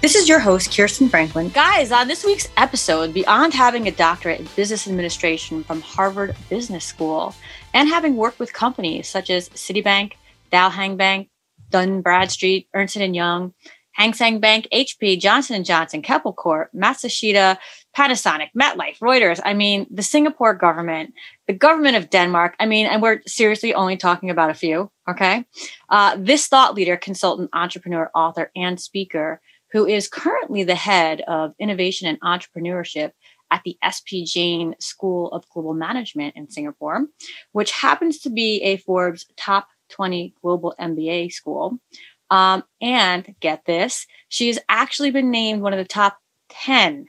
This is your host, Kirsten Franklin. Guys, on this week's episode, beyond having a doctorate in business administration from Harvard Business School and having worked with companies such as Citibank, Dao Heng Bank, Dun Bradstreet, Ernst & Young, Hang Seng Bank, HP, Johnson & Johnson, Keppel Corp, Matsushita, Panasonic, MetLife, Reuters. I mean, the Singapore government, the government of Denmark. I mean, and we're seriously only talking about a few. Okay. Uh, this thought leader, consultant, entrepreneur, author, and speaker, who is currently the head of innovation and entrepreneurship at the SP Jain School of Global Management in Singapore, which happens to be a Forbes top 20 global MBA school. Um, and get this, she's actually been named one of the top 10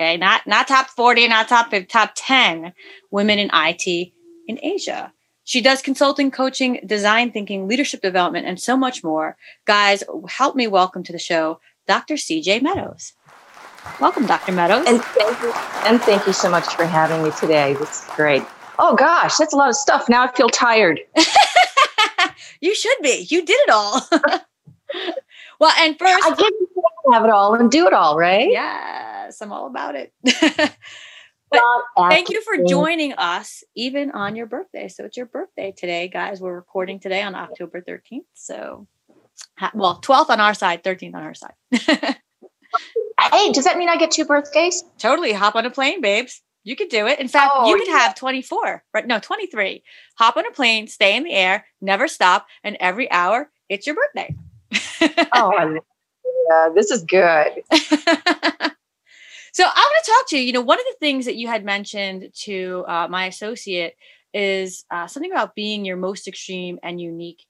Okay, not not top 40, not top 50, top 10 women in IT in Asia. She does consulting, coaching, design thinking, leadership development, and so much more. Guys, help me welcome to the show Dr. CJ Meadows. Welcome, Dr. Meadows. And thank you, and thank you so much for having me today. This is great. Oh gosh, that's a lot of stuff. Now I feel tired. you should be. You did it all. well, and first, I get to have it all and do it all, right? Yes, I'm all about it. thank you for joining us even on your birthday. So it's your birthday today, guys. We're recording today on October 13th. So, well, 12th on our side, 13th on our side. hey, does that mean I get two birthdays? Totally. Hop on a plane, babes. You could do it. In fact, oh, you could yeah. have 24, right? No, 23. Hop on a plane, stay in the air, never stop, and every hour it's your birthday. oh, yeah, this is good. So I want to talk to you. You know, one of the things that you had mentioned to uh, my associate is uh, something about being your most extreme and unique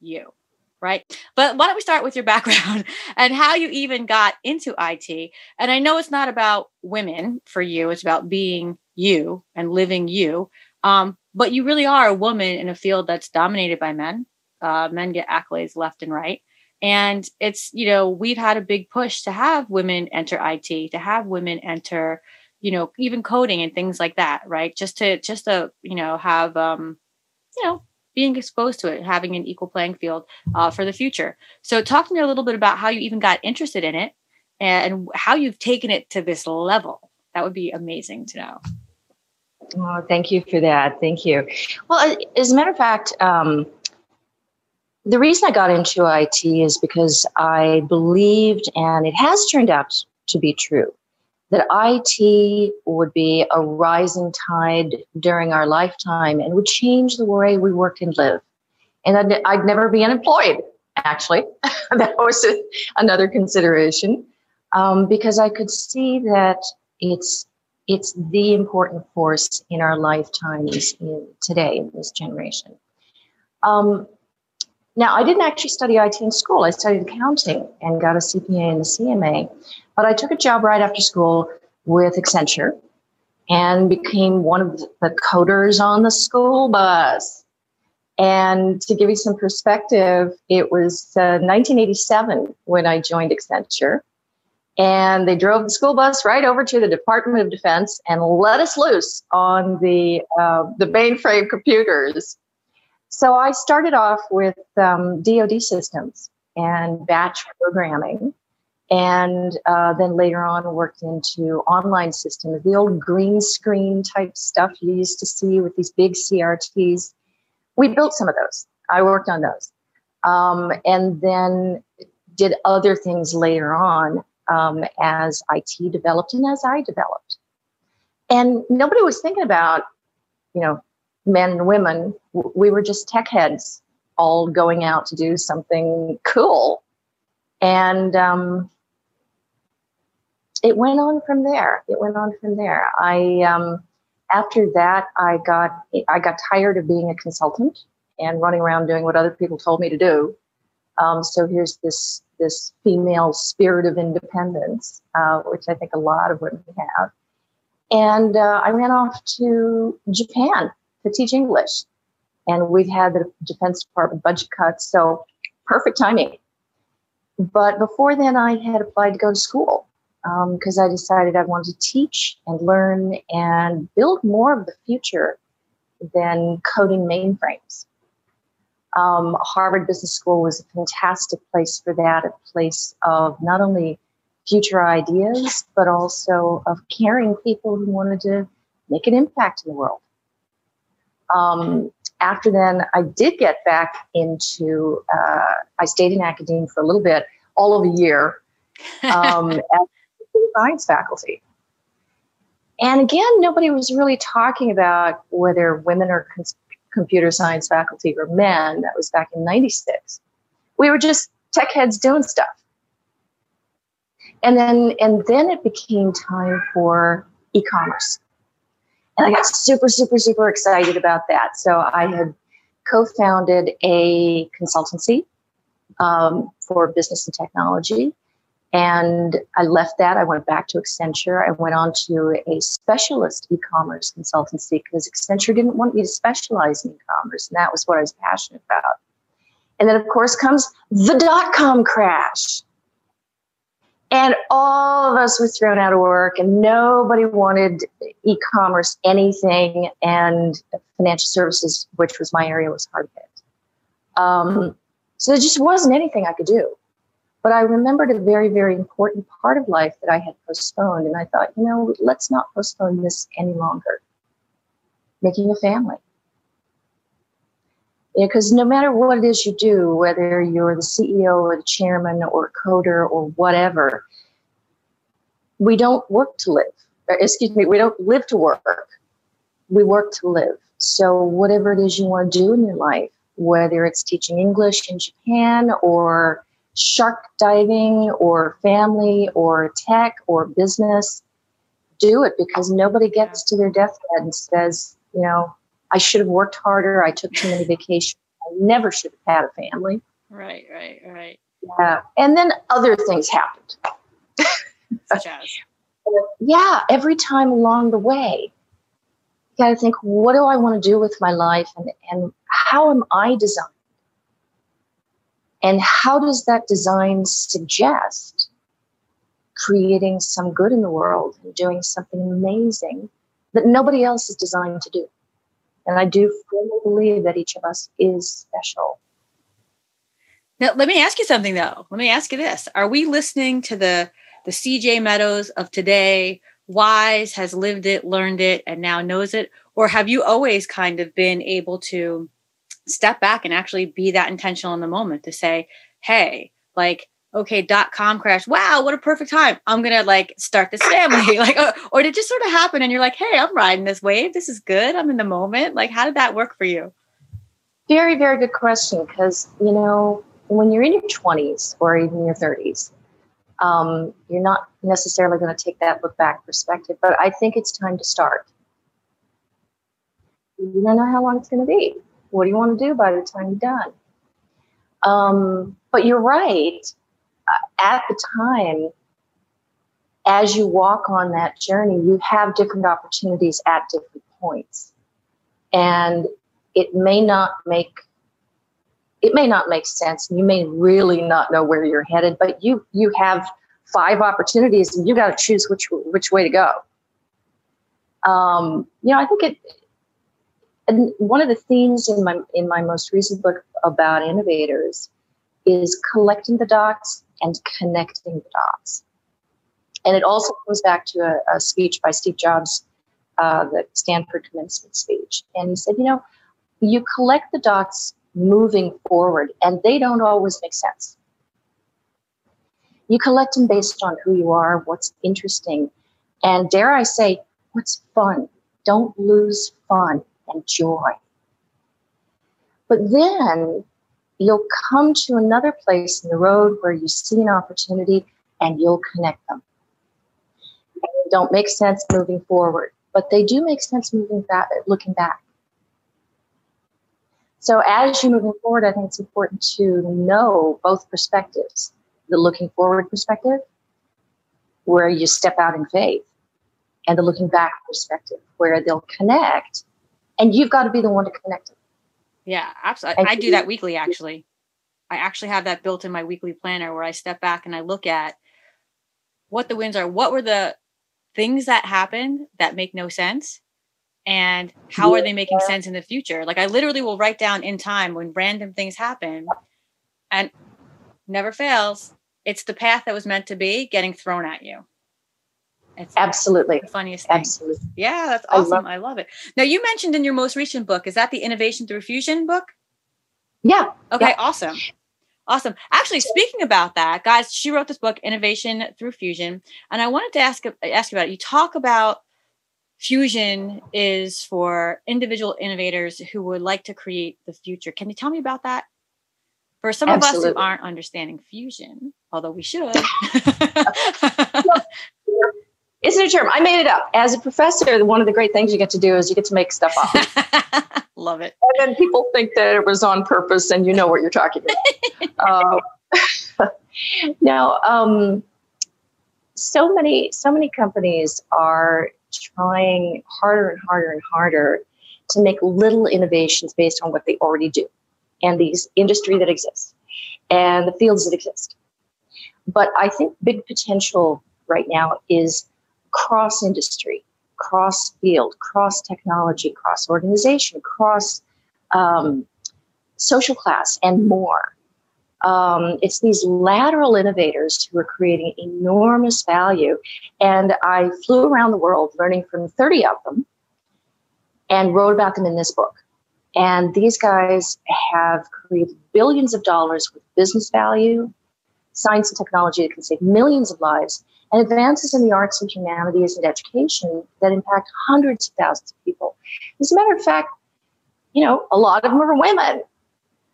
you, right? But why don't we start with your background and how you even got into IT? And I know it's not about women for you; it's about being you and living you. Um, but you really are a woman in a field that's dominated by men. Uh, men get accolades left and right. And it's, you know, we've had a big push to have women enter IT, to have women enter, you know, even coding and things like that, right? Just to, just to, you know, have, um, you know, being exposed to it, having an equal playing field uh, for the future. So, talk to me a little bit about how you even got interested in it and how you've taken it to this level. That would be amazing to know. Oh, thank you for that. Thank you. Well, as a matter of fact, um, the reason I got into IT is because I believed, and it has turned out to be true, that IT would be a rising tide during our lifetime and would change the way we work and live. And I'd, I'd never be unemployed, actually. that was a, another consideration um, because I could see that it's it's the important force in our lifetimes in today in this generation. Um, now, I didn't actually study IT in school. I studied accounting and got a CPA and a CMA. But I took a job right after school with Accenture and became one of the coders on the school bus. And to give you some perspective, it was uh, 1987 when I joined Accenture. And they drove the school bus right over to the Department of Defense and let us loose on the uh, the mainframe computers so I started off with um, DoD systems and batch programming, and uh, then later on worked into online systems, the old green screen type stuff you used to see with these big CRTs. We built some of those. I worked on those, um, and then did other things later on um, as IT developed and as I developed. And nobody was thinking about, you know, men and women, we were just tech heads all going out to do something cool. And um, it went on from there. It went on from there. I um, after that, I got I got tired of being a consultant and running around doing what other people told me to do. Um, so here's this this female spirit of independence, uh, which I think a lot of women have. And uh, I ran off to Japan to teach English. And we'd had the Defense Department budget cuts, so perfect timing. But before then, I had applied to go to school because um, I decided I wanted to teach and learn and build more of the future than coding mainframes. Um, Harvard Business School was a fantastic place for that, a place of not only future ideas, but also of caring people who wanted to make an impact in the world. Um, after then, I did get back into, uh, I stayed in academia for a little bit, all of a year, um, science faculty. And again, nobody was really talking about whether women are cons- computer science faculty or men. That was back in 96. We were just tech heads doing stuff. And then, and then it became time for e-commerce. And I got super, super, super excited about that. So I had co-founded a consultancy um, for business and technology. And I left that. I went back to Accenture. I went on to a specialist e commerce consultancy because Accenture didn't want me to specialize in e commerce. And that was what I was passionate about. And then, of course, comes the dot com crash. And all of us were thrown out of work, and nobody wanted e commerce anything. And financial services, which was my area, was hard hit. Um, so there just wasn't anything I could do. But I remembered a very, very important part of life that I had postponed. And I thought, you know, let's not postpone this any longer. Making a family. Because no matter what it is you do, whether you're the CEO or the chairman or coder or whatever, we don't work to live. Excuse me, we don't live to work. We work to live. So, whatever it is you want to do in your life, whether it's teaching English in Japan or shark diving or family or tech or business, do it because nobody gets to their deathbed and says, you know, I should have worked harder. I took too many vacations. I never should have had a family. Right, right, right. Yeah. And then other things happened. Such as? yeah, every time along the way, you got to think, what do I want to do with my life and, and how am I designed? And how does that design suggest creating some good in the world and doing something amazing that nobody else is designed to do? And I do firmly believe that each of us is special. Now, let me ask you something though. Let me ask you this. Are we listening to the the CJ Meadows of today, wise, has lived it, learned it, and now knows it? Or have you always kind of been able to step back and actually be that intentional in the moment to say, hey, like, okay, dot com crash. Wow, what a perfect time. I'm gonna like start this family. like, or, or did it just sort of happen and you're like, hey, I'm riding this wave. This is good. I'm in the moment. Like, how did that work for you? Very, very good question. Because, you know, when you're in your 20s or even your 30s, um, you're not necessarily going to take that look back perspective, but I think it's time to start. You don't know how long it's going to be. What do you want to do by the time you're done? Um, but you're right. At the time, as you walk on that journey, you have different opportunities at different points. And it may not make it may not make sense you may really not know where you're headed but you you have five opportunities and you got to choose which which way to go um, you know i think it and one of the themes in my in my most recent book about innovators is collecting the dots and connecting the dots and it also comes back to a, a speech by steve jobs uh, the stanford commencement speech and he said you know you collect the dots moving forward, and they don't always make sense. You collect them based on who you are, what's interesting, and dare I say, what's fun. Don't lose fun and joy. But then you'll come to another place in the road where you see an opportunity and you'll connect them. They don't make sense moving forward, but they do make sense moving back, looking back. So as you're moving forward, I think it's important to know both perspectives the looking forward perspective, where you step out in faith, and the looking back perspective where they'll connect and you've got to be the one to connect it. Yeah, absolutely. I, I do that weekly actually. I actually have that built in my weekly planner where I step back and I look at what the wins are. What were the things that happened that make no sense? And how are they making sense in the future? Like I literally will write down in time when random things happen and never fails. It's the path that was meant to be getting thrown at you. It's absolutely the funniest thing. Absolutely. Yeah, that's awesome. I love, I love, it. Now you mentioned in your most recent book, is that the Innovation Through Fusion book? Yeah. Okay, yeah. awesome. Awesome. Actually, speaking about that, guys, she wrote this book, Innovation Through Fusion, and I wanted to ask ask you about it. You talk about fusion is for individual innovators who would like to create the future. Can you tell me about that? For some Absolutely. of us who aren't understanding fusion, although we should. Isn't it a term? I made it up. As a professor, one of the great things you get to do is you get to make stuff up. Love it. And then people think that it was on purpose and you know what you're talking about. uh, now, um, so many, so many companies are trying harder and harder and harder to make little innovations based on what they already do and the industry that exists and the fields that exist. But I think big potential right now is cross industry, cross field, cross technology, cross organization, cross um, social class, and more. Um, it's these lateral innovators who are creating enormous value. And I flew around the world learning from 30 of them and wrote about them in this book. And these guys have created billions of dollars with business value, science and technology that can save millions of lives, and advances in the arts and humanities and education that impact hundreds of thousands of people. As a matter of fact, you know, a lot of them are women.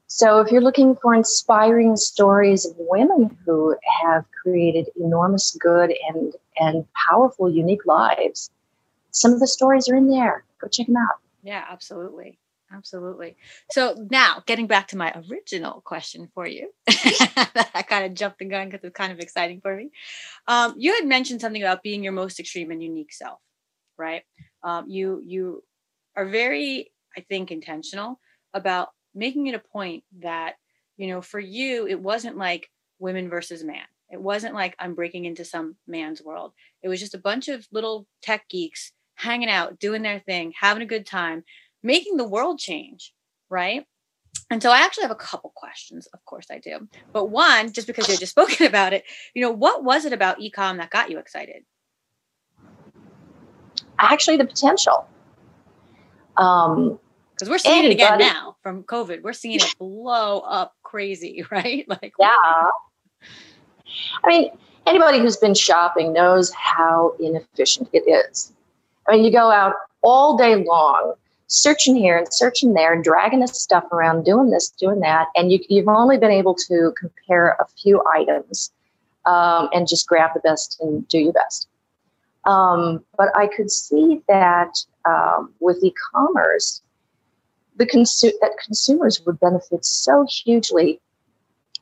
So if you're looking for inspiring stories of women who have created enormous good and and powerful, unique lives, some of the stories are in there. Go check them out. Yeah, absolutely. Absolutely. So now getting back to my original question for you, I kind of jumped the gun because it's kind of exciting for me. Um, you had mentioned something about being your most extreme and unique self, right? Um, you you are very, I think, intentional about making it a point that you know for you it wasn't like women versus man. It wasn't like I'm breaking into some man's world. It was just a bunch of little tech geeks hanging out, doing their thing, having a good time making the world change, right? And so I actually have a couple questions. Of course I do. But one, just because you just spoken about it, you know, what was it about ecom that got you excited? Actually, the potential. Um, because we're seeing anybody, it again now from COVID. We're seeing it blow up crazy, right? Like, yeah. I mean, anybody who's been shopping knows how inefficient it is. I mean, you go out all day long searching here and searching there and dragging this stuff around, doing this, doing that, and you, you've only been able to compare a few items um, and just grab the best and do your best. Um, but I could see that um, with e-commerce, the consu- that consumers would benefit so hugely.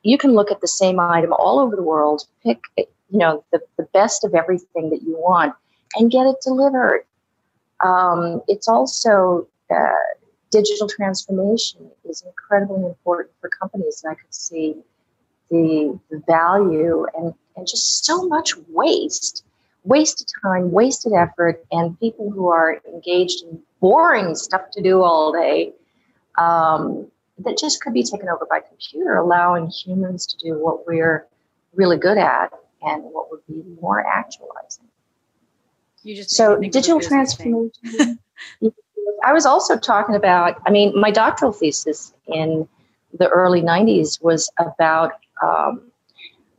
You can look at the same item all over the world, pick you know the, the best of everything that you want, and get it delivered. Um, it's also uh, digital transformation is incredibly important for companies. And I could see the, the value and, and just so much waste wasted time, wasted effort, and people who are engaged in boring stuff to do all day um, that just could be taken over by computer, allowing humans to do what we're really good at and what would be more actualizing. You just so digital transformation. I was also talking about, I mean, my doctoral thesis in the early 90s was about um,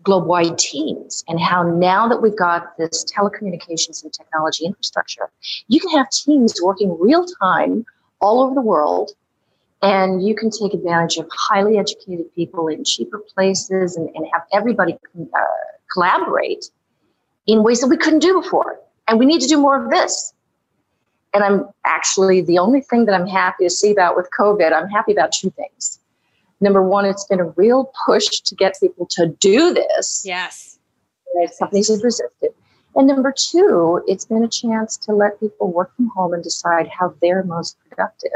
wide teams and how now that we've got this telecommunications and technology infrastructure, you can have teams working real time all over the world. And you can take advantage of highly educated people in cheaper places and, and have everybody uh, collaborate in ways that we couldn't do before. And we need to do more of this and I'm actually the only thing that I'm happy to see about with COVID, I'm happy about two things. Number one, it's been a real push to get people to do this. Yes. Companies have resisted. And number two, it's been a chance to let people work from home and decide how they're most productive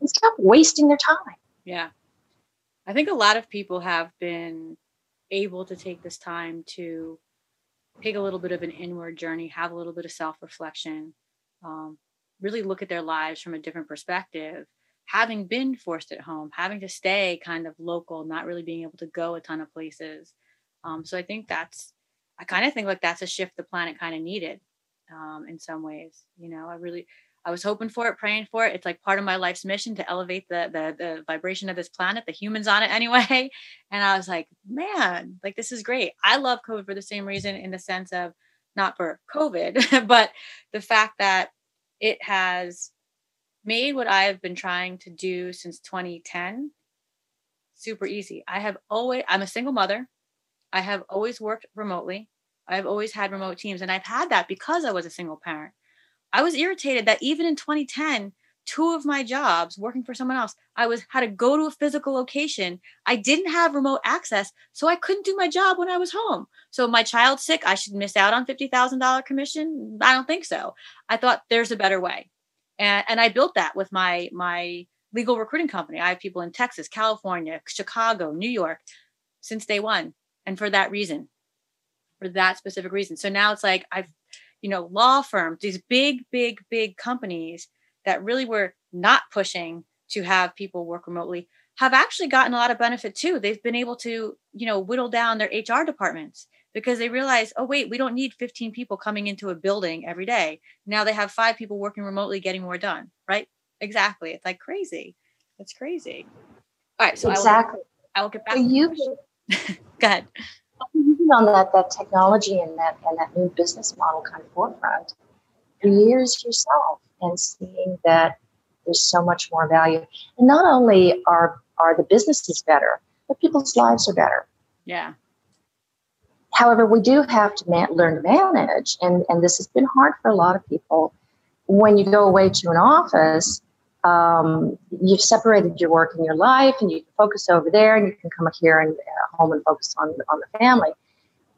and stop wasting their time. Yeah. I think a lot of people have been able to take this time to take a little bit of an inward journey, have a little bit of self reflection, um, really look at their lives from a different perspective. Having been forced at home, having to stay kind of local, not really being able to go a ton of places. Um, so I think that's, I kind of think like that's a shift the planet kind of needed um, in some ways. You know, I really, I was hoping for it, praying for it. It's like part of my life's mission to elevate the, the the vibration of this planet, the humans on it anyway. And I was like, man, like this is great. I love COVID for the same reason, in the sense of not for COVID, but the fact that it has made what I have been trying to do since 2010 super easy. I have always I'm a single mother. I have always worked remotely. I've always had remote teams and I've had that because I was a single parent. I was irritated that even in 2010, two of my jobs working for someone else, I was had to go to a physical location. I didn't have remote access, so I couldn't do my job when I was home. So my child's sick, I should miss out on $50,000 commission? I don't think so. I thought there's a better way. And and I built that with my my legal recruiting company. I have people in Texas, California, Chicago, New York since day 1 and for that reason. For that specific reason. So now it's like I've you know, law firms, these big, big, big companies that really were not pushing to have people work remotely have actually gotten a lot of benefit too. They've been able to, you know, whittle down their HR departments because they realize, oh, wait, we don't need 15 people coming into a building every day. Now they have five people working remotely getting more done, right? Exactly. It's like crazy. It's crazy. All right. So exactly. I will, I will get back. So you, Go ahead on that that technology and that and that new business model kind of forefront years yourself and seeing that there's so much more value. And not only are are the businesses better, but people's lives are better. Yeah. However, we do have to man- learn to manage, and and this has been hard for a lot of people. When you go away to an office, um, you've separated your work and your life, and you can focus over there, and you can come here and uh, home and focus on on the family.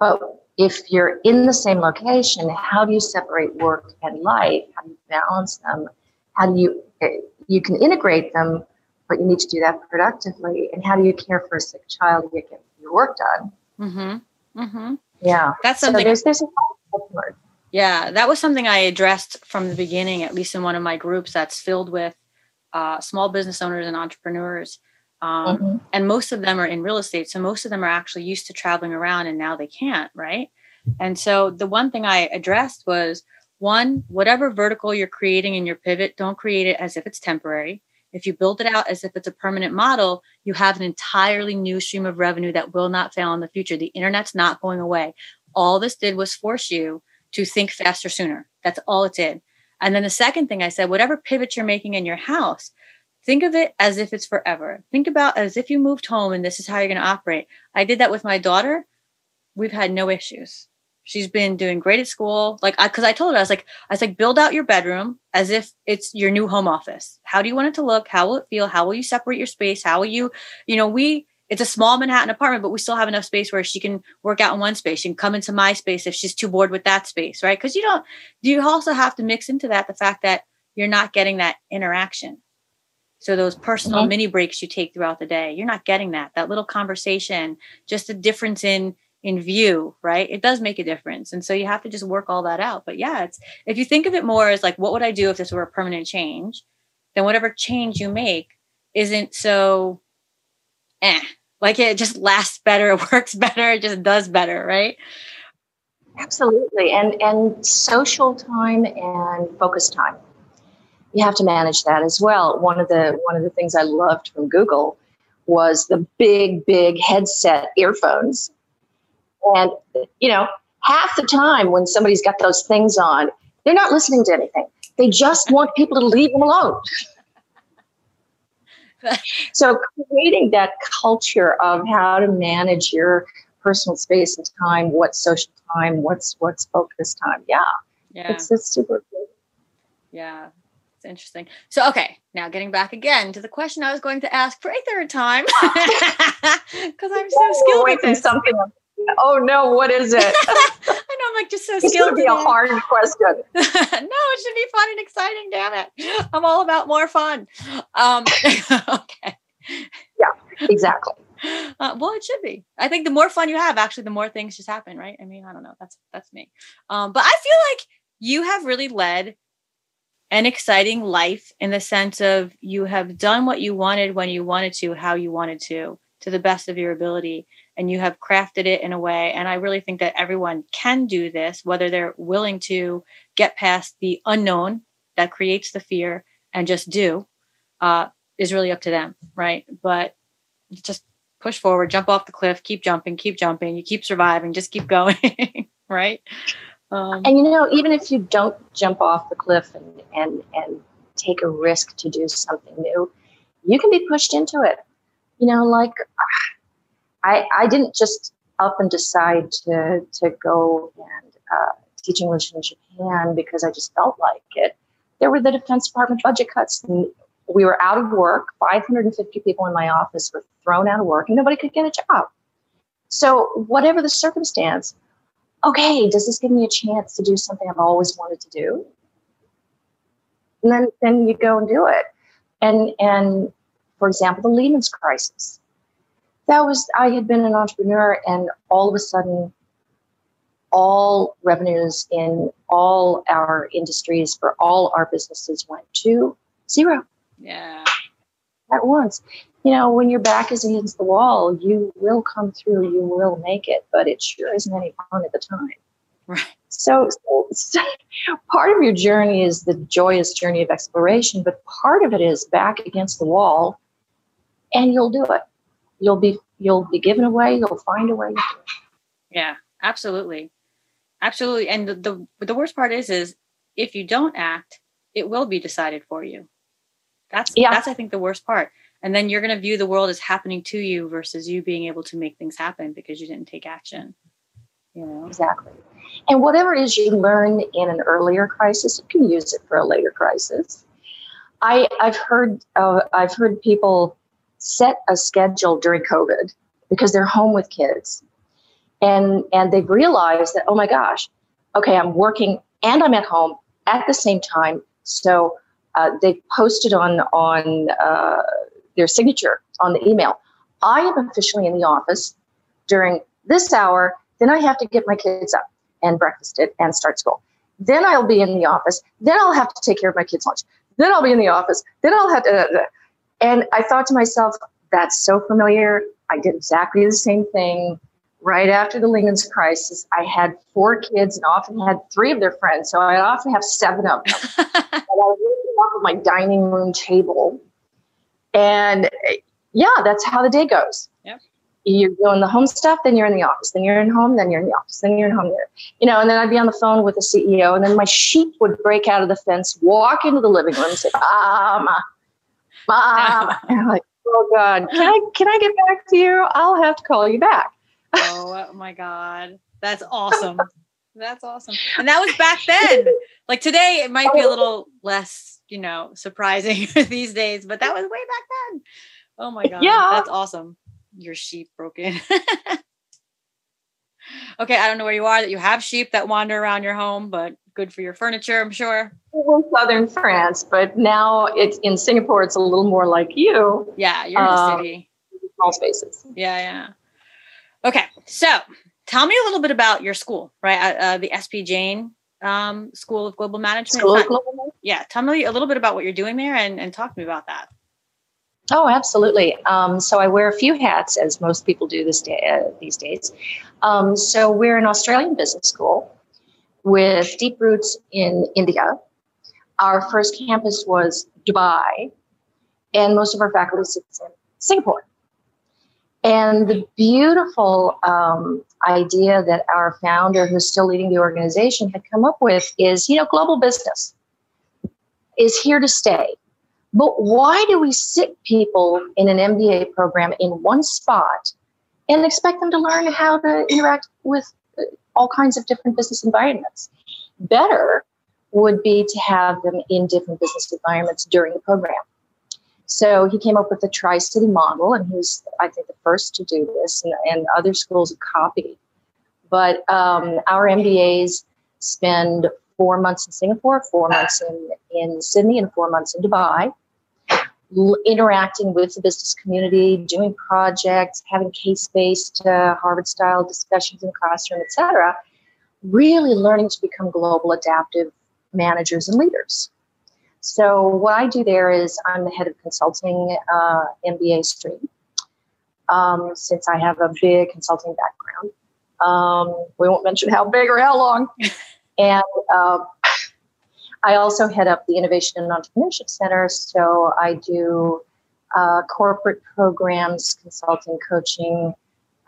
But if you're in the same location, how do you separate work and life? How do you balance them? How do you you can integrate them, but you need to do that productively. And how do you care for a sick child to get your work done? Mm-hmm. Mm-hmm. Yeah, that's something. So there's, there's yeah, that was something I addressed from the beginning, at least in one of my groups that's filled with uh, small business owners and entrepreneurs um, mm-hmm. And most of them are in real estate. So most of them are actually used to traveling around and now they can't, right? And so the one thing I addressed was one, whatever vertical you're creating in your pivot, don't create it as if it's temporary. If you build it out as if it's a permanent model, you have an entirely new stream of revenue that will not fail in the future. The internet's not going away. All this did was force you to think faster sooner. That's all it did. And then the second thing I said, whatever pivot you're making in your house, think of it as if it's forever. Think about as if you moved home and this is how you're going to operate. I did that with my daughter. We've had no issues. She's been doing great at school. Like, I, cause I told her, I was like, I was like, build out your bedroom as if it's your new home office. How do you want it to look? How will it feel? How will you separate your space? How will you, you know, we, it's a small Manhattan apartment, but we still have enough space where she can work out in one space. She can come into my space if she's too bored with that space, right? Because you don't, you also have to mix into that the fact that you're not getting that interaction so those personal mm-hmm. mini breaks you take throughout the day, you're not getting that. That little conversation, just a difference in in view, right? It does make a difference. And so you have to just work all that out. But yeah, it's if you think of it more as like what would I do if this were a permanent change, then whatever change you make isn't so eh. Like it just lasts better, it works better, it just does better, right? Absolutely. And and social time and focus time you have to manage that as well. One of the one of the things I loved from Google was the big, big headset earphones. And you know, half the time when somebody's got those things on, they're not listening to anything. They just want people to leave them alone. so creating that culture of how to manage your personal space and time, what's social time, what's what's focus time. Yeah. Yeah. It's, it's super good. Yeah. Interesting. So, okay, now getting back again to the question I was going to ask for a third time because I'm so skilled with this. Something. Oh no, what is it? I know I'm like just so it's skilled. It's be a hard question. no, it should be fun and exciting. Damn it! I'm all about more fun. Um, okay. Yeah, exactly. Uh, well, it should be. I think the more fun you have, actually, the more things just happen, right? I mean, I don't know. That's that's me. Um, but I feel like you have really led an exciting life in the sense of you have done what you wanted when you wanted to, how you wanted to, to the best of your ability, and you have crafted it in a way. And I really think that everyone can do this, whether they're willing to get past the unknown that creates the fear and just do, uh, is really up to them, right? But just push forward, jump off the cliff, keep jumping, keep jumping. You keep surviving, just keep going, right? Um, and you know, even if you don't jump off the cliff and, and, and take a risk to do something new, you can be pushed into it. You know, like I, I didn't just up and decide to, to go and uh, teach English in Japan because I just felt like it. There were the Defense Department budget cuts. And we were out of work. 550 people in my office were thrown out of work and nobody could get a job. So, whatever the circumstance, okay, does this give me a chance to do something I've always wanted to do? And then, then you go and do it. And, and for example, the Lehman's crisis. That was, I had been an entrepreneur, and all of a sudden, all revenues in all our industries for all our businesses went to zero. Yeah. At once you know, when your back is against the wall, you will come through, you will make it, but it sure isn't any fun at the time. Right. So, so, part of your journey is the joyous journey of exploration, but part of it is back against the wall, and you'll do it. You'll be you'll be given away. You'll find a way. Yeah, absolutely, absolutely. And the, the the worst part is is if you don't act, it will be decided for you. That's yeah. that's I think the worst part and then you're going to view the world as happening to you versus you being able to make things happen because you didn't take action you know? Exactly. And whatever it is you learn in an earlier crisis you can use it for a later crisis. I i've heard uh, i've heard people set a schedule during covid because they're home with kids. And and they've realized that oh my gosh okay i'm working and i'm at home at the same time. So uh, they posted on on uh, their signature on the email. I am officially in the office during this hour. Then I have to get my kids up and breakfast it and start school. Then I'll be in the office. Then I'll have to take care of my kids' lunch. Then I'll be in the office. Then I'll have to. And I thought to myself, that's so familiar. I did exactly the same thing right after the Lehman's crisis. I had four kids and often had three of their friends. So I often have seven of them. and I was off of my dining room table and eh, yeah, that's how the day goes. Yep. You're doing the home stuff, then you're in the office, then you're in home, then you're in the office, then you're in home, there. You know, and then I'd be on the phone with the CEO, and then my sheep would break out of the fence, walk into the living room, and say, "Mama, mama," and I'm like, "Oh God, can I can I get back to you? I'll have to call you back." oh, oh my God, that's awesome. That's awesome. And that was back then. Like today, it might be a oh. little less you know, surprising these days, but that was way back then. Oh my God. Yeah. That's awesome. Your sheep broken. okay. I don't know where you are that you have sheep that wander around your home, but good for your furniture, I'm sure. We're southern France, but now it's in Singapore, it's a little more like you. Yeah. You're in the um, city. Small spaces. Yeah. Yeah. Okay. So tell me a little bit about your school, right? Uh, uh the SP Jain um, School of Global Management. School of Global Management. Yeah, tell me a little bit about what you're doing there and, and talk to me about that. Oh, absolutely. Um, so I wear a few hats, as most people do day, uh, these days. Um, so we're an Australian business school with deep roots in India. Our first campus was Dubai, and most of our faculty sits in Singapore. And the beautiful um, idea that our founder, who's still leading the organization, had come up with is you know, global business is here to stay. But why do we sit people in an MBA program in one spot and expect them to learn how to interact with uh, all kinds of different business environments? Better would be to have them in different business environments during the program. So he came up with the Tri City model, and he was, I think, the first to do this, and, and other schools have copied. But um, our MBAs spend four months in Singapore, four months in, in Sydney, and four months in Dubai, interacting with the business community, doing projects, having case-based uh, Harvard-style discussions in the classroom, etc. Really learning to become global, adaptive managers and leaders. So what I do there is I'm the head of consulting uh, MBA stream. Um, since I have a big consulting background, um, we won't mention how big or how long. and uh, I also head up the Innovation and Entrepreneurship Center. So I do uh, corporate programs, consulting, coaching,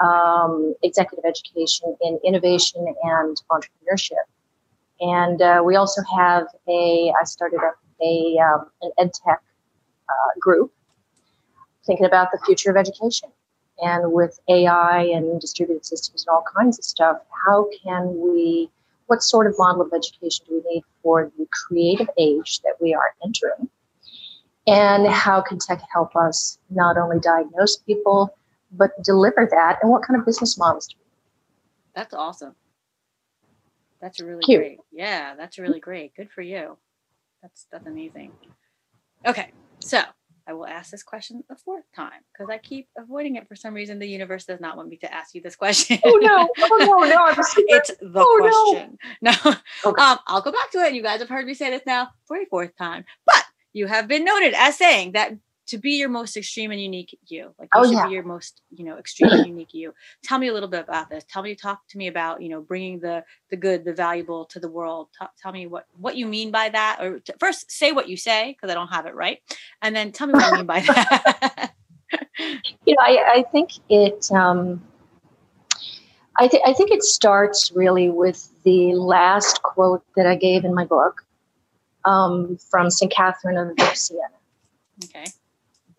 um, executive education in innovation and entrepreneurship. And uh, we also have a, I started up a, um, an ed tech uh, group thinking about the future of education. And with AI and distributed systems and all kinds of stuff, how can we, what sort of model of education do we need for the creative age that we are entering? And how can tech help us not only diagnose people, but deliver that? And what kind of business models do we need? That's awesome. That's really Cute. great. Yeah, that's really great. Good for you. That's that's amazing. Okay, so I will ask this question a fourth time because I keep avoiding it for some reason. The universe does not want me to ask you this question. Oh no! Oh no! No! it's the oh, question. No. no. Okay. Um, I'll go back to it. You guys have heard me say this now for a fourth time, but you have been noted as saying that to be your most extreme and unique you. Like you oh, should yeah. be your most, you know, extreme and unique you. Tell me a little bit about this. Tell me, talk to me about, you know, bringing the the good, the valuable to the world. T- tell me what what you mean by that. Or t- first, say what you say because I don't have it right, and then tell me what you mean by that. you know, I, I think it. Um, I, th- I think it starts really with the last quote that I gave in my book um, from St. Catherine of Siena. Okay.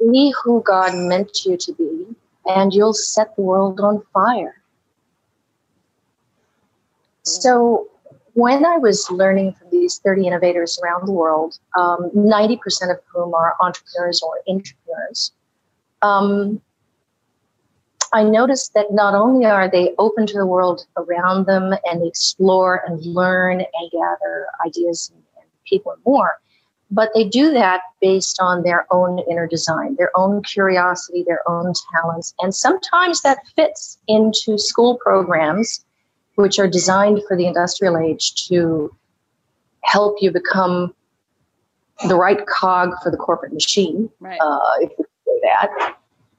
Be who God meant you to be, and you'll set the world on fire. So, when I was learning from these 30 innovators around the world, um, 90% of whom are entrepreneurs or entrepreneurs, um, I noticed that not only are they open to the world around them and explore and learn and gather ideas and, and people and more, but they do that based on their own inner design, their own curiosity, their own talents. And sometimes that fits into school programs, which are designed for the industrial age to help you become the right cog for the corporate machine, right. uh, if we say that.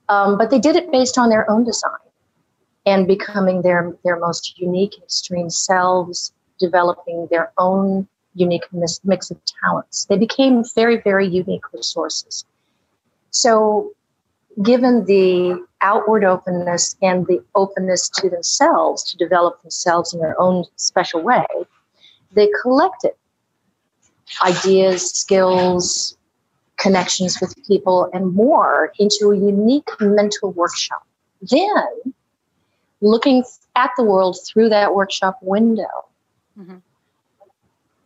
Um, but they did it based on their own design and becoming their, their most unique and extreme selves, developing their own unique mix of talents. They became very, very unique resources. So, given the outward openness and the openness to themselves to develop themselves in their own special way, they collected ideas, skills, connections with people, and more into a unique mental workshop. Then, looking at the world through that workshop window, mm-hmm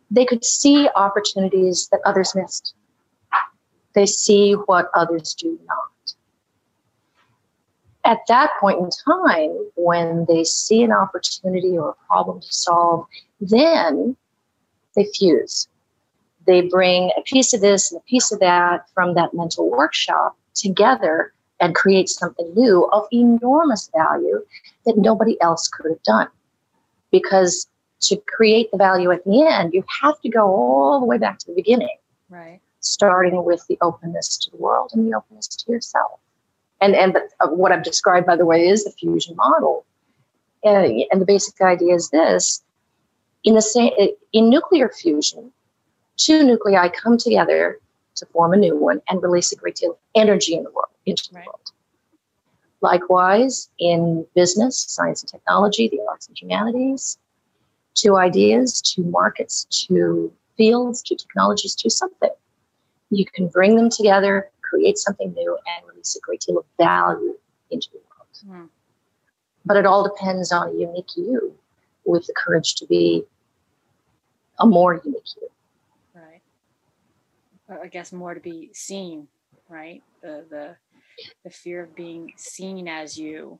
they could see opportunities that others missed. They see what others do not. At that point in time, when they see an opportunity or a problem to solve, then they fuse. They bring a piece of this and a piece of that from that mental workshop together and create something new of enormous value that nobody else could have done. Because to create the value at the end, you have to go all the way back to the beginning. Right. Starting with the openness to the world and the openness to yourself. And and but uh, what I've described, by the way, is the fusion model. And, and the basic idea is this: in the same in nuclear fusion, two nuclei come together to form a new one and release a great deal of energy in the world into right. the world. Likewise, in business, science and technology, the arts and humanities, to ideas, to markets, to fields, to technologies, to something. You can bring them together, create something new, and release a great deal of value into the world. Mm. But it all depends on a unique you with the courage to be a more unique you. Right. I guess more to be seen, right? The the the fear of being seen as you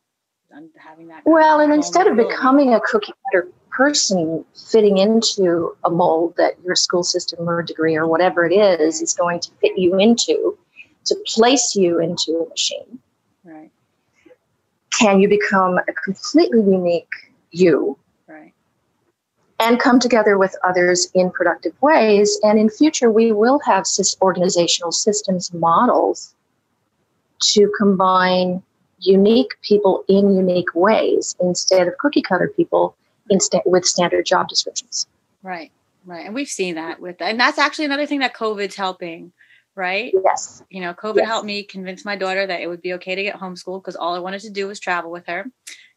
having that. Well, and instead of becoming a cookie cutter person fitting into a mold that your school system or degree or whatever it is is going to fit you into, to place you into a machine. Right. Can you become a completely unique you? Right. And come together with others in productive ways. And in future, we will have organizational systems models to combine unique people in unique ways instead of cookie cutter people instead with standard job descriptions. Right, right, and we've seen that with, and that's actually another thing that COVID's helping. Right. Yes. You know, COVID yes. helped me convince my daughter that it would be okay to get homeschooled because all I wanted to do was travel with her.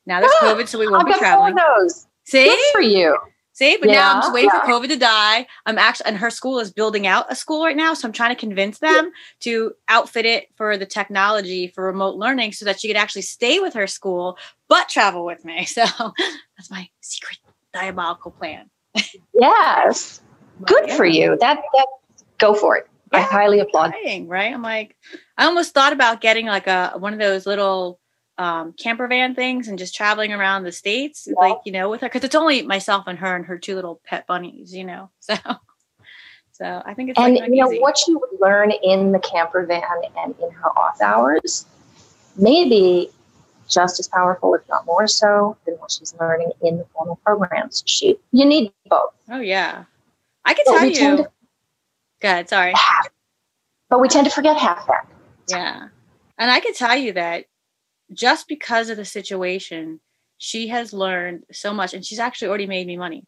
Now there's ah, COVID, so we won't I've be traveling. Those. See, Good for you. See, but yeah, now I'm just waiting yeah. for COVID to die. I'm actually, and her school is building out a school right now. So I'm trying to convince them yeah. to outfit it for the technology for remote learning so that she could actually stay with her school, but travel with me. So that's my secret diabolical plan. yes. Good for you. That, that, go for it. I highly applaud. right. I'm like, I almost thought about getting like a, one of those little, um, camper van things and just traveling around the states, yeah. like you know, with her because it's only myself and her and her two little pet bunnies, you know. So, so I think it's and like you know what you would learn in the camper van and in her off hours, maybe just as powerful, if not more so, than what she's learning in the formal programs. She, you need both. Oh yeah, I can but tell you. To, Good, sorry. Half, but we tend to forget half that. Yeah, and I can tell you that just because of the situation, she has learned so much and she's actually already made me money.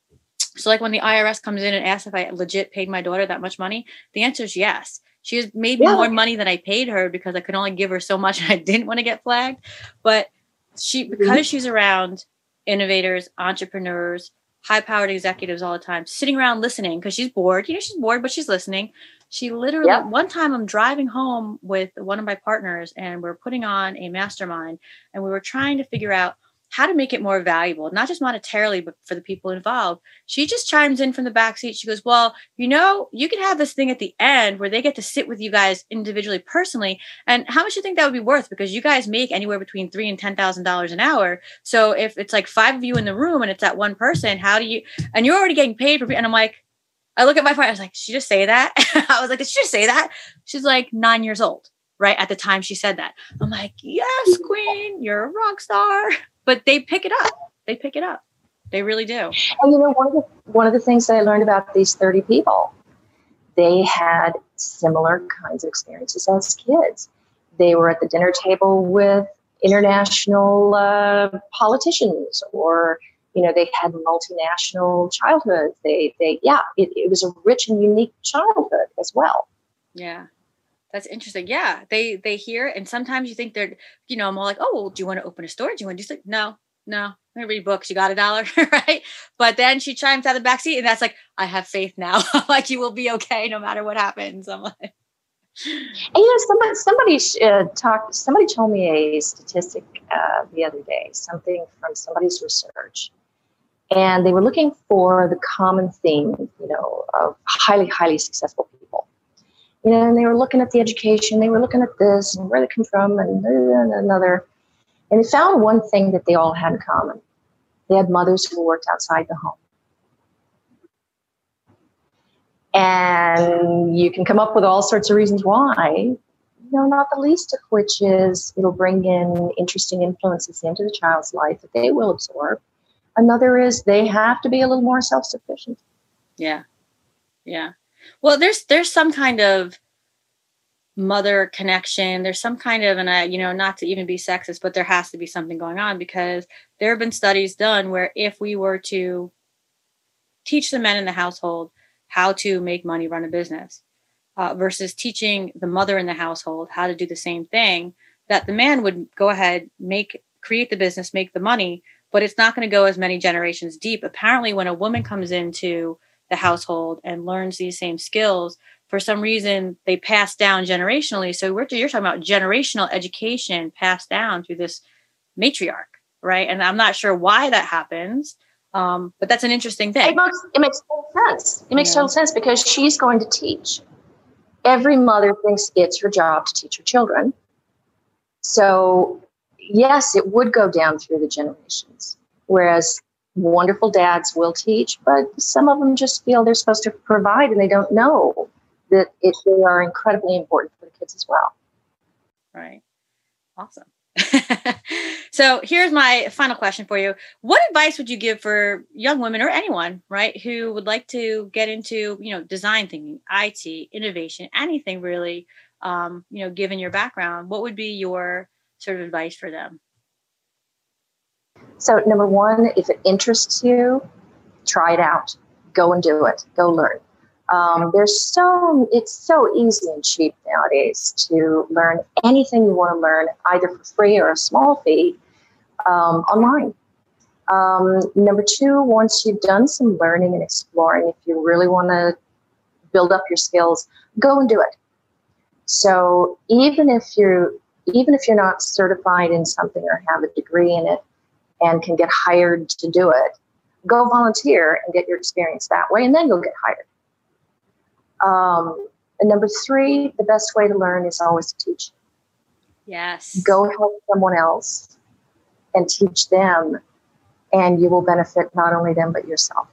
So, like when the IRS comes in and asks if I legit paid my daughter that much money, the answer is yes. She has made me yeah. more money than I paid her because I could only give her so much and I didn't want to get flagged. But she, mm-hmm. because she's around innovators, entrepreneurs, high powered executives all the time, sitting around listening because she's bored. You know, she's bored, but she's listening. She literally, yep. one time I'm driving home with one of my partners and we're putting on a mastermind and we were trying to figure out how to make it more valuable, not just monetarily, but for the people involved. She just chimes in from the back seat. She goes, Well, you know, you can have this thing at the end where they get to sit with you guys individually, personally. And how much do you think that would be worth? Because you guys make anywhere between three and ten thousand dollars an hour. So if it's like five of you in the room and it's that one person, how do you and you're already getting paid for and I'm like, I look at my friend, I was like, she just say that? I was like, did she just say that? She's like nine years old, right? At the time she said that. I'm like, yes, queen, you're a rock star but they pick it up. They pick it up. They really do. And you know, one of the one of the things that I learned about these 30 people, they had similar kinds of experiences as kids. They were at the dinner table with international uh, politicians or you know they had multinational childhoods they they yeah it, it was a rich and unique childhood as well yeah that's interesting. Yeah, they they hear, and sometimes you think they're, you know, I'm all like, oh, well, do you want to open a store? Do you want to do something? No, no. I'm gonna read books. You got a dollar, right? But then she chimes out of the back seat, and that's like, I have faith now. like you will be okay no matter what happens. I'm like, and you know, somebody somebody uh, talked. Somebody told me a statistic uh, the other day, something from somebody's research, and they were looking for the common theme, you know, of highly highly successful people. you know, and they were looking at the education, they were looking at this and where they come from and, uh, and another. And they found one thing that they all had in common. They had mothers who worked outside the home. And you can come up with all sorts of reasons why, no, not the least of which is it'll bring in interesting influences into the child's life that they will absorb. Another is they have to be a little more self sufficient. Yeah. Yeah. Well, there's there's some kind of mother connection. There's some kind of, and I, you know, not to even be sexist, but there has to be something going on because there have been studies done where if we were to teach the men in the household how to make money, run a business, uh, versus teaching the mother in the household how to do the same thing, that the man would go ahead, make, create the business, make the money, but it's not going to go as many generations deep. Apparently, when a woman comes into the household and learns these same skills, for some reason they pass down generationally. So we're, you're talking about generational education passed down through this matriarch, right? And I'm not sure why that happens, um, but that's an interesting thing. It makes, it makes total sense. It makes yeah. total sense because she's going to teach. Every mother thinks it's her job to teach her children. So yes, it would go down through the generations. Whereas wonderful dads will teach, but some of them just feel they're supposed to provide and they don't know that it, they are incredibly important for the kids as well. Right. Awesome. so here's my final question for you. What advice would you give for young women or anyone, right, who would like to get into, you know, design thinking, IT, innovation, anything really, um, you know, given your background, what would be your sort of advice for them? So number one, if it interests you, try it out. Go and do it. Go learn. Um, there's so it's so easy and cheap nowadays to learn anything you want to learn, either for free or a small fee, um, online. Um, number two, once you've done some learning and exploring, if you really want to build up your skills, go and do it. So even if you're even if you're not certified in something or have a degree in it and can get hired to do it, go volunteer and get your experience that way, and then you'll get hired. Um, and number three, the best way to learn is always to teach. Yes. Go help someone else and teach them, and you will benefit not only them but yourself.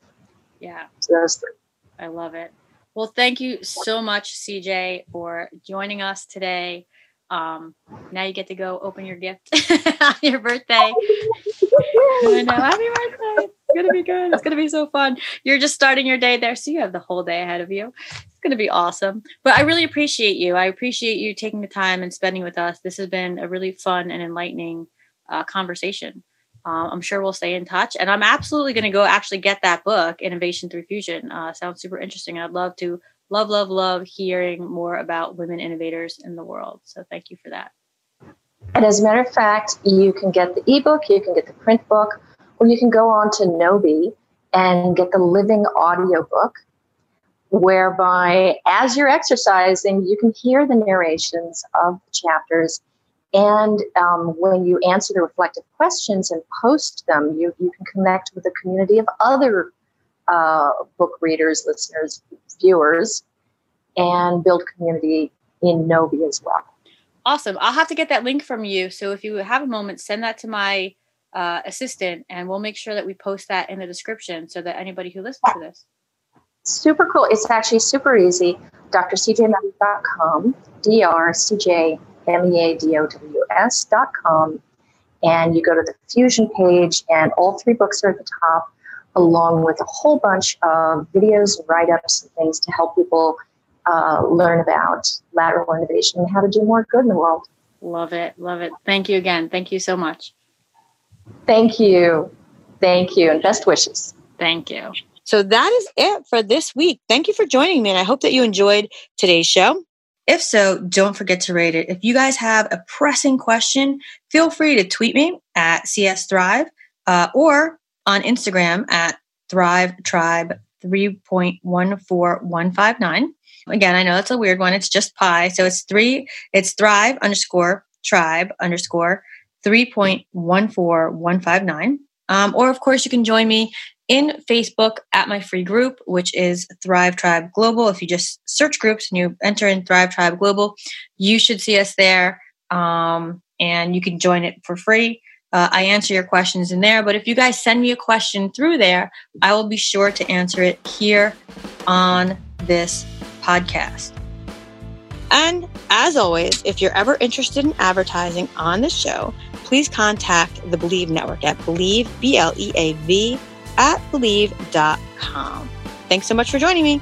Yeah. So those three. I love it. Well, thank you so much, CJ, for joining us today. Um, now you get to go open your gift on your birthday. I know. Happy birthday. It's gonna be good. It's gonna be so fun. You're just starting your day there, so you have the whole day ahead of you. It's gonna be awesome. But I really appreciate you. I appreciate you taking the time and spending with us. This has been a really fun and enlightening uh, conversation. Um, I'm sure we'll stay in touch, and I'm absolutely to go actually get that book, Innovation Through Fusion. Uh, sounds super interesting. I'd love to love, love, love hearing more about women innovators in the world. So thank you for that. And as a matter of fact, you can get the ebook, you can get the print book, or you can go on to Nobi and get the living audio book, whereby as you're exercising, you can hear the narrations of the chapters. And um, when you answer the reflective questions and post them, you, you can connect with a community of other uh, book readers, listeners, viewers, and build community in Novi as well. Awesome. I'll have to get that link from you. So if you have a moment, send that to my uh, assistant and we'll make sure that we post that in the description so that anybody who listens to this. Super cool. It's actually super easy. drcjmeadows.com, D-R-C-J-M-E-A-D-O-W-S.com. And you go to the Fusion page and all three books are at the top along with a whole bunch of videos and write-ups and things to help people uh, learn about lateral innovation and how to do more good in the world. Love it. Love it. Thank you again. Thank you so much. Thank you. Thank you. And best wishes. Thank you. So that is it for this week. Thank you for joining me. And I hope that you enjoyed today's show. If so, don't forget to rate it. If you guys have a pressing question, feel free to tweet me at CS Thrive uh, or on Instagram at Thrive Tribe 3.14159. Again, I know that's a weird one. It's just pi. So it's three, it's thrive underscore tribe underscore 3.14159. Um, or, of course, you can join me in Facebook at my free group, which is Thrive Tribe Global. If you just search groups and you enter in Thrive Tribe Global, you should see us there. Um, and you can join it for free. Uh, I answer your questions in there. But if you guys send me a question through there, I will be sure to answer it here on this podcast. And as always, if you're ever interested in advertising on the show, please contact the Bleav Network at Bleav, B L E A V, at Bleav.com. Thanks so much for joining me.